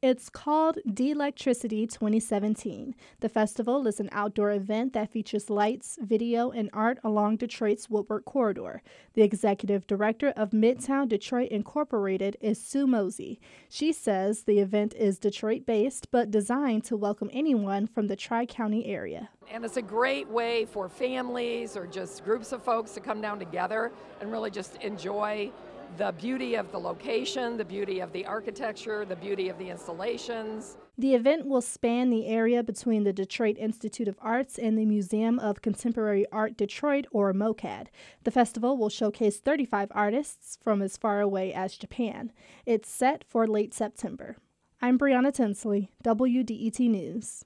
It's called DLECTRICITY 2017. The festival is an outdoor event that features lights, video, and art along Detroit's Woodward Corridor. The executive director of Midtown Detroit Incorporated is Sue Mosey. She says the event is Detroit based but designed to welcome anyone from the Tri County area. And it's a great way for families or just groups of folks to come down together and really just enjoy the beauty of the location, the beauty of the architecture, the beauty of the installations. The event will span the area between the Detroit Institute of Arts and the Museum of Contemporary Art Detroit, or MOCAD. The festival will showcase 35 artists from as far away as Japan. It's set for late September. I'm Brianna Tinsley, WDET News.